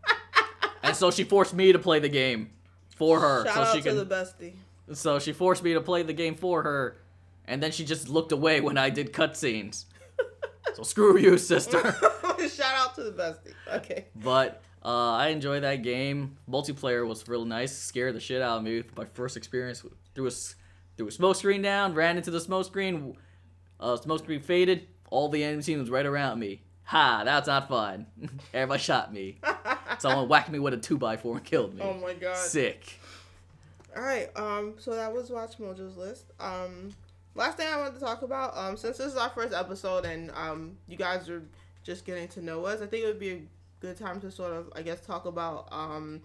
and so she forced me to play the game for her Shout so out she to can the bestie. so she forced me to play the game for her and then she just looked away when I did cutscenes. So screw you, sister. Shout out to the bestie. Okay. But uh, I enjoyed that game. Multiplayer was really nice. Scared the shit out of me. My first experience threw a threw a smoke screen down, ran into the smoke screen. Uh, smoke screen faded. All the enemy team was right around me. Ha! That's not fun. Everybody shot me. Someone whacked me with a two x four and killed me. Oh my god. Sick. All right. Um. So that was WatchMojo's list. Um. Last thing I wanted to talk about. Um. Since this is our first episode and um, you guys are just getting to know us, I think it would be a good time to sort of, I guess, talk about um,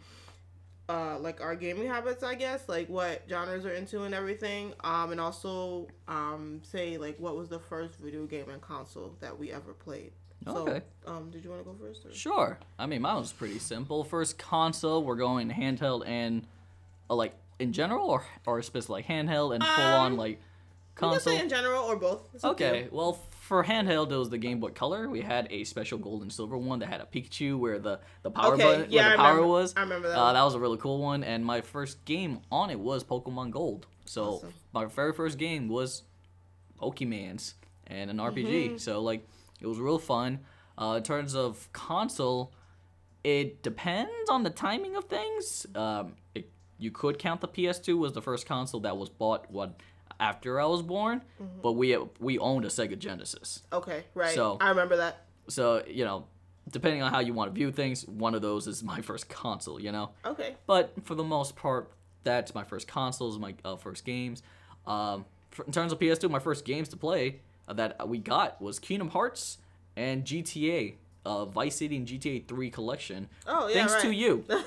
uh, like our gaming habits. I guess, like what genres are into and everything. Um. And also, um, say like what was the first video game and console that we ever played. Okay. So, um, did you want to go first? Or? Sure. I mean, mine was pretty simple. First console, we're going handheld and uh, like in general, or or specific like handheld and full on Um, like console. say in general or both. It's you. Okay, well, for handheld, it was the Game Boy Color. We had a special gold and silver one that had a Pikachu where the the power Okay, button, yeah, where I the power remember- was. I remember that Uh, that was a really cool one, and my first game on it was Pokemon Gold. So Awesome. my very first game was Pokemans and an RPG. Mm-hmm. So like, it was real fun. Uh, in terms of console, it depends on the timing of things. Um, it, you could count the PS2 was the first console that was bought what after I was born, but we we owned a Sega Genesis. Okay, right. So- I remember that. So you know, depending on how you want to view things, one of those is my first console. You know. Okay. But for the most part, that's my first consoles, my uh, first games. Um, for, in terms of PS2, my first games to play uh, that we got was Kingdom Hearts and GTA, uh, Vice City and GTA 3 collection. Oh, yeah, Thanks to you. yeah,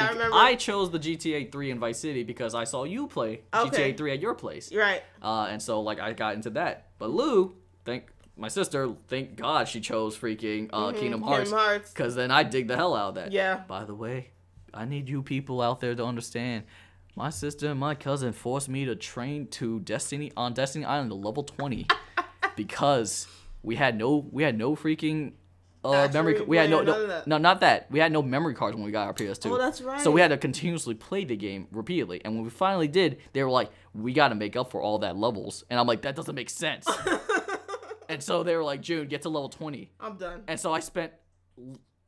I remember. I chose the GTA 3 and Vice City because I saw you play Okay. GTA 3 at your place. Right. Uh, and so like I got into that. But Lou, thank my sister, thank God she chose freaking uh, Kingdom Kingdom Hearts. Hearts. Cause then I dig the hell out of that. Yeah. By the way, I need you people out there to understand. My sister and my cousin forced me to train to Destiny on Destiny Island to level 20 because we had no we had no freaking uh, memory. We had no, no no not that we had no memory cards when we got our PS2. Oh, that's right. So we had to continuously play the game repeatedly, and when we finally did, they were like, "We got to make up for all that levels," and I'm like, "That doesn't make sense." and so they were like, "June, get to level 20." I'm done. And so I spent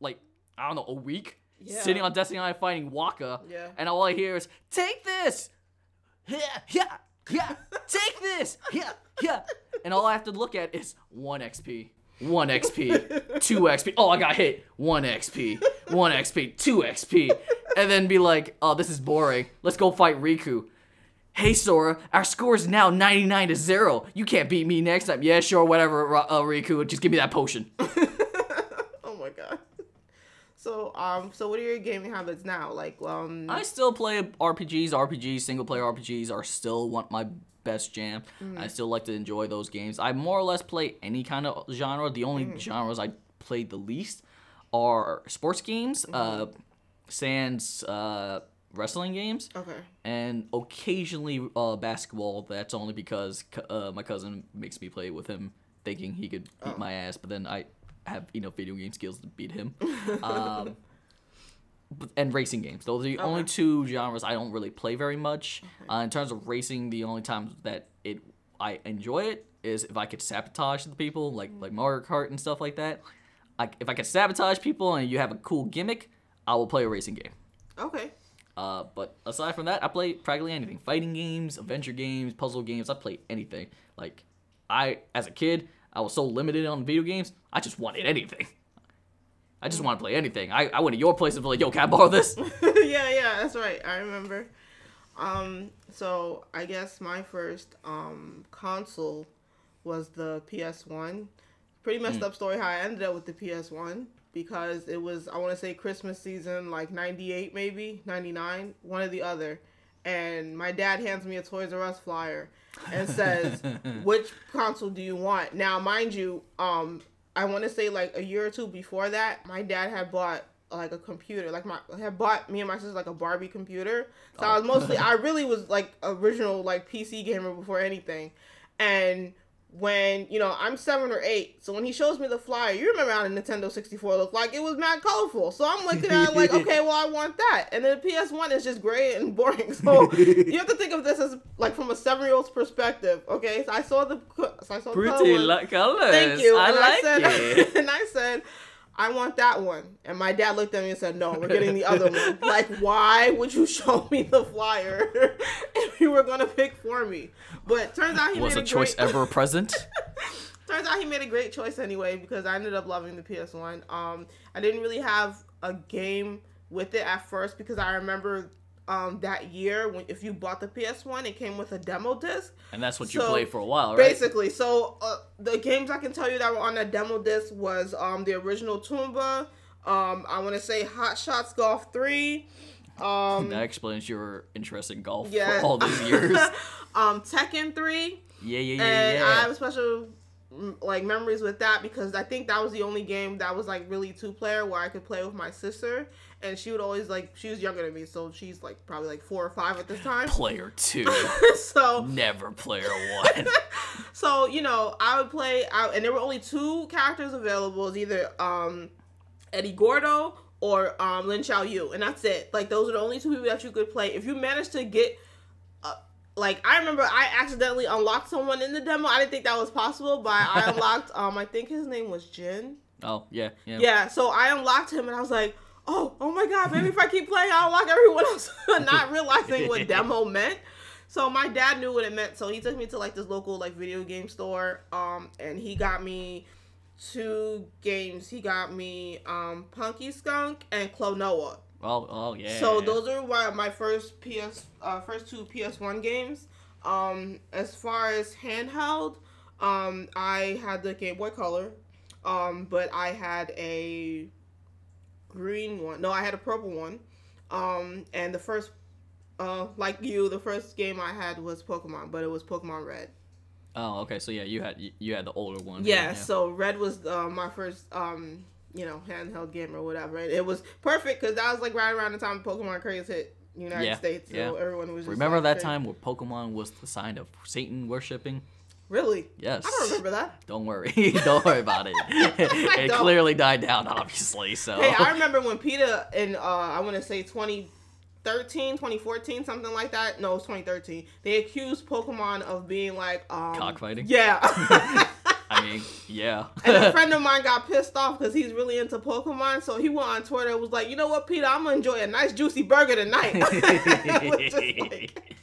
like I don't know a week Yeah. sitting on Destiny Island fighting Wakka. Yeah. And all I hear is take this, yeah, yeah, yeah, take this, yeah, yeah. And all I have to look at is one XP, one XP, two XP. Oh, I got hit. One XP, one XP, two XP, and then be like, oh, this is boring. Let's go fight Riku. Hey Sora, our score is now 99 to 0. You can't beat me next time. Yeah, sure, whatever, uh, Riku. Just give me that potion. oh. So um, so what are your gaming habits now? Like um, I still play RPGs. RPGs, single player RPGs are still one my best jam. I still like to enjoy those games. I more or less play any kind of genre. The only genres I play the least are sports games, uh, sans uh, wrestling games, okay. and occasionally uh, basketball. That's only because uh, my cousin makes me play with him, thinking he could beat my ass. But then I have enough video game skills to beat him. um, and racing games. Those are the only two genres I don't really play very much. Uh, in terms of racing, the only times that it I enjoy it is if I could sabotage the people, like like Mario Kart and stuff like that. I, if I could sabotage people and you have a cool gimmick, I will play a racing game. Okay. Uh, but aside from that, I play practically anything: fighting games, adventure games, puzzle games. I play anything. Like I, as a kid, I was so limited on video games. I just wanted anything. I just want to play anything. I, I went to your place and be like, "Yo, can I borrow this?" yeah, yeah, that's right. I remember. Um, so I guess my first um console was the PS1. Pretty messed up story how I ended up with the PS1 because it was I want to say Christmas season like 98 maybe, 99, one or the other. And my dad hands me a Toys R Us flyer and says, "Which console do you want?" Now, mind you, um I want to say like a year or two before that, my dad had bought like a computer, like my had bought me and my sister like a Barbie computer. So I was mostly, I really was like original like PC gamer before anything. And when you know I'm seven or eight, so when he shows me the flyer, you remember how the Nintendo 64 looked like? It was mad colorful. So I'm looking at it like, okay, well I want that. And then the PS1 is just gray and boring. So you have to think of this as like from a seven year old's perspective. Okay, so I saw the, so I saw the color Pretty one. li- colors. Thank you. I and like I said, it. and I said, I want that one. And my dad looked at me and said, No, we're getting the other one. Like, why would you show me the flyer you were gonna pick for me? But turns out he Was made a choice great... ever present? Turns out he made a great choice anyway because I ended up loving the PS1. Um, I didn't really have a game with it at first because I remember um that year when if you bought the PS1, it came with a demo disc. And that's what you So, played for a while, right? Basically, so uh, the games I can tell you that were on that demo disc was um the original Tomba. Um, I want to say Hot Shots Golf Three. Um, That explains your interest in golf yeah. for all these years. um, Tekken Three. yeah, yeah, yeah, and yeah. I have special like memories with that because I think that was the only game that was like really two player where I could play with my sister, and she would always like she was younger than me, so she's like probably like four or five at this time. Player two, so never player one. so you know I would play, I, and there were only two characters available. It was either um Eddie Gordo or um Lin Xiao Yu, and that's it. Like those are the only two people that you could play. If you managed to get uh, like I remember I accidentally unlocked someone in the demo. I didn't think that was possible, but I unlocked um I think his name was Jin. Oh yeah, yeah. Yeah, so I unlocked him and I was like, oh, oh my god, maybe if I keep playing, I'll unlock everyone else, not realizing what demo meant. So my dad knew what it meant, so he took me to like this local like video game store, um, and he got me two games. He got me um Punky Skunk and Klonoa. Oh, oh yeah. So those are my, my first PS, uh, first two PS1 games. Um, as far as handheld, um, I had the Game Boy Color, um, but I had a green one. No, I had a purple one. Um, and the first, uh, like you, the first game I had was Pokemon, but it was Pokemon Red. Oh, okay. So yeah, you had you, had the older one. Yeah, so Red was uh, my first um you know handheld game or whatever. And it was perfect because that was like right around the time Pokemon craze hit United Yeah, States. So yeah. everyone was just Remember like, that crazy. time where Pokemon was the sign of Satan worshipping? Really? Yes. I don't remember that. Don't worry. don't worry about it. it don't. clearly died down, obviously. So. Hey, I remember when PETA in uh I want to say 2013, 2014, something like that. No, it was 2013. They accused Pokemon of being like um Cockfighting? Yeah. I mean, yeah. And a friend of mine got pissed off because he's really into Pokemon, so he went on Twitter and was like, "You know what, PETA? I'm gonna enjoy a nice juicy burger tonight." it was just like,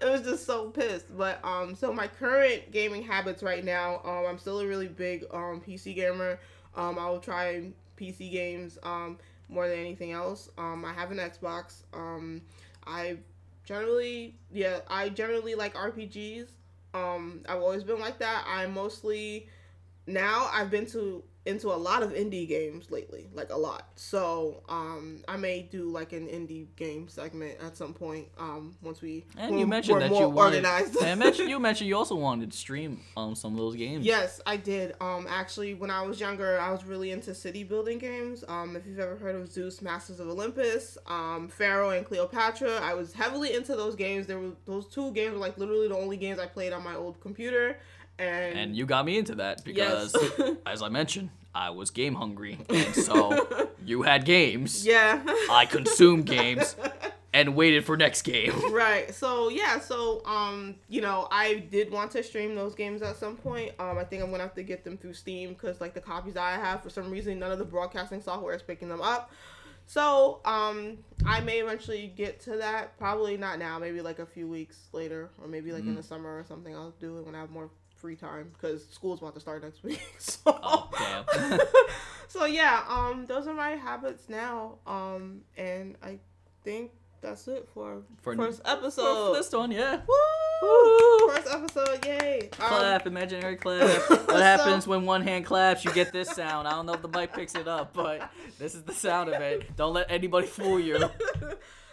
it was just so pissed. But um, so my current gaming habits right now, um, I'm still a really big um PC gamer. Um, I will try PC games um more than anything else. Um, I have an Xbox. Um, I generally, yeah, I generally like RPGs. Um, I've always been like that. I mostly now I've been to into a lot of indie games lately, like a lot. So um, I may do like an indie game segment at some point. Um, once we And you mentioned that you wanted. organized. and mentioned you mentioned you also wanted to stream um some of those games. Yes, I did. Um, actually, when I was younger, I was really into city building games. Um, if you've ever heard of Zeus, Masters of Olympus, um, Pharaoh and Cleopatra, I was heavily into those games. There were those two games were like literally the only games I played on my old computer, and, And you got me into that because, Yes. as I mentioned, I was game hungry, and so you had games. yeah, I consumed games and waited for next game. right. So yeah. So um you know i did want to stream those games at some point. Um i think i'm gonna have to get them through steam because like the copies that i have for some reason none of the broadcasting software is picking them up. So um i may eventually get to that. Probably not now. Maybe like a few weeks later or maybe like in the summer or something. I'll do it when i have more free time because school's about to start next week so Oh damn. so yeah um those are my habits now um and i think that's it for, For- first For episode this one, yeah. Woo! First episode, yay! Um, Clap, imaginary clap. What happens when one hand claps? You get this sound. I don't know if the mic picks it up, but this is the sound of it. Don't let anybody fool you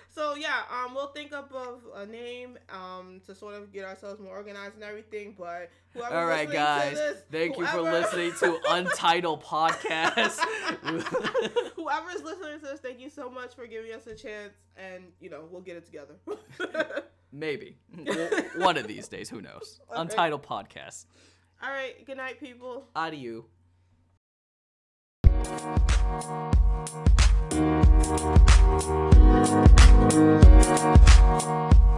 so yeah, um, we'll think up of a name um, to sort of get ourselves more organized and everything. But all right, guys, this, thank whoever... you for listening to Untitled Podcast. Whoever's listening to this, thank you so much for giving us a chance, and you know we'll get it together. Maybe one of these days, who knows? Okay. Untitled Podcast. All right, good night, people. Adieu. Thank you. Thank you.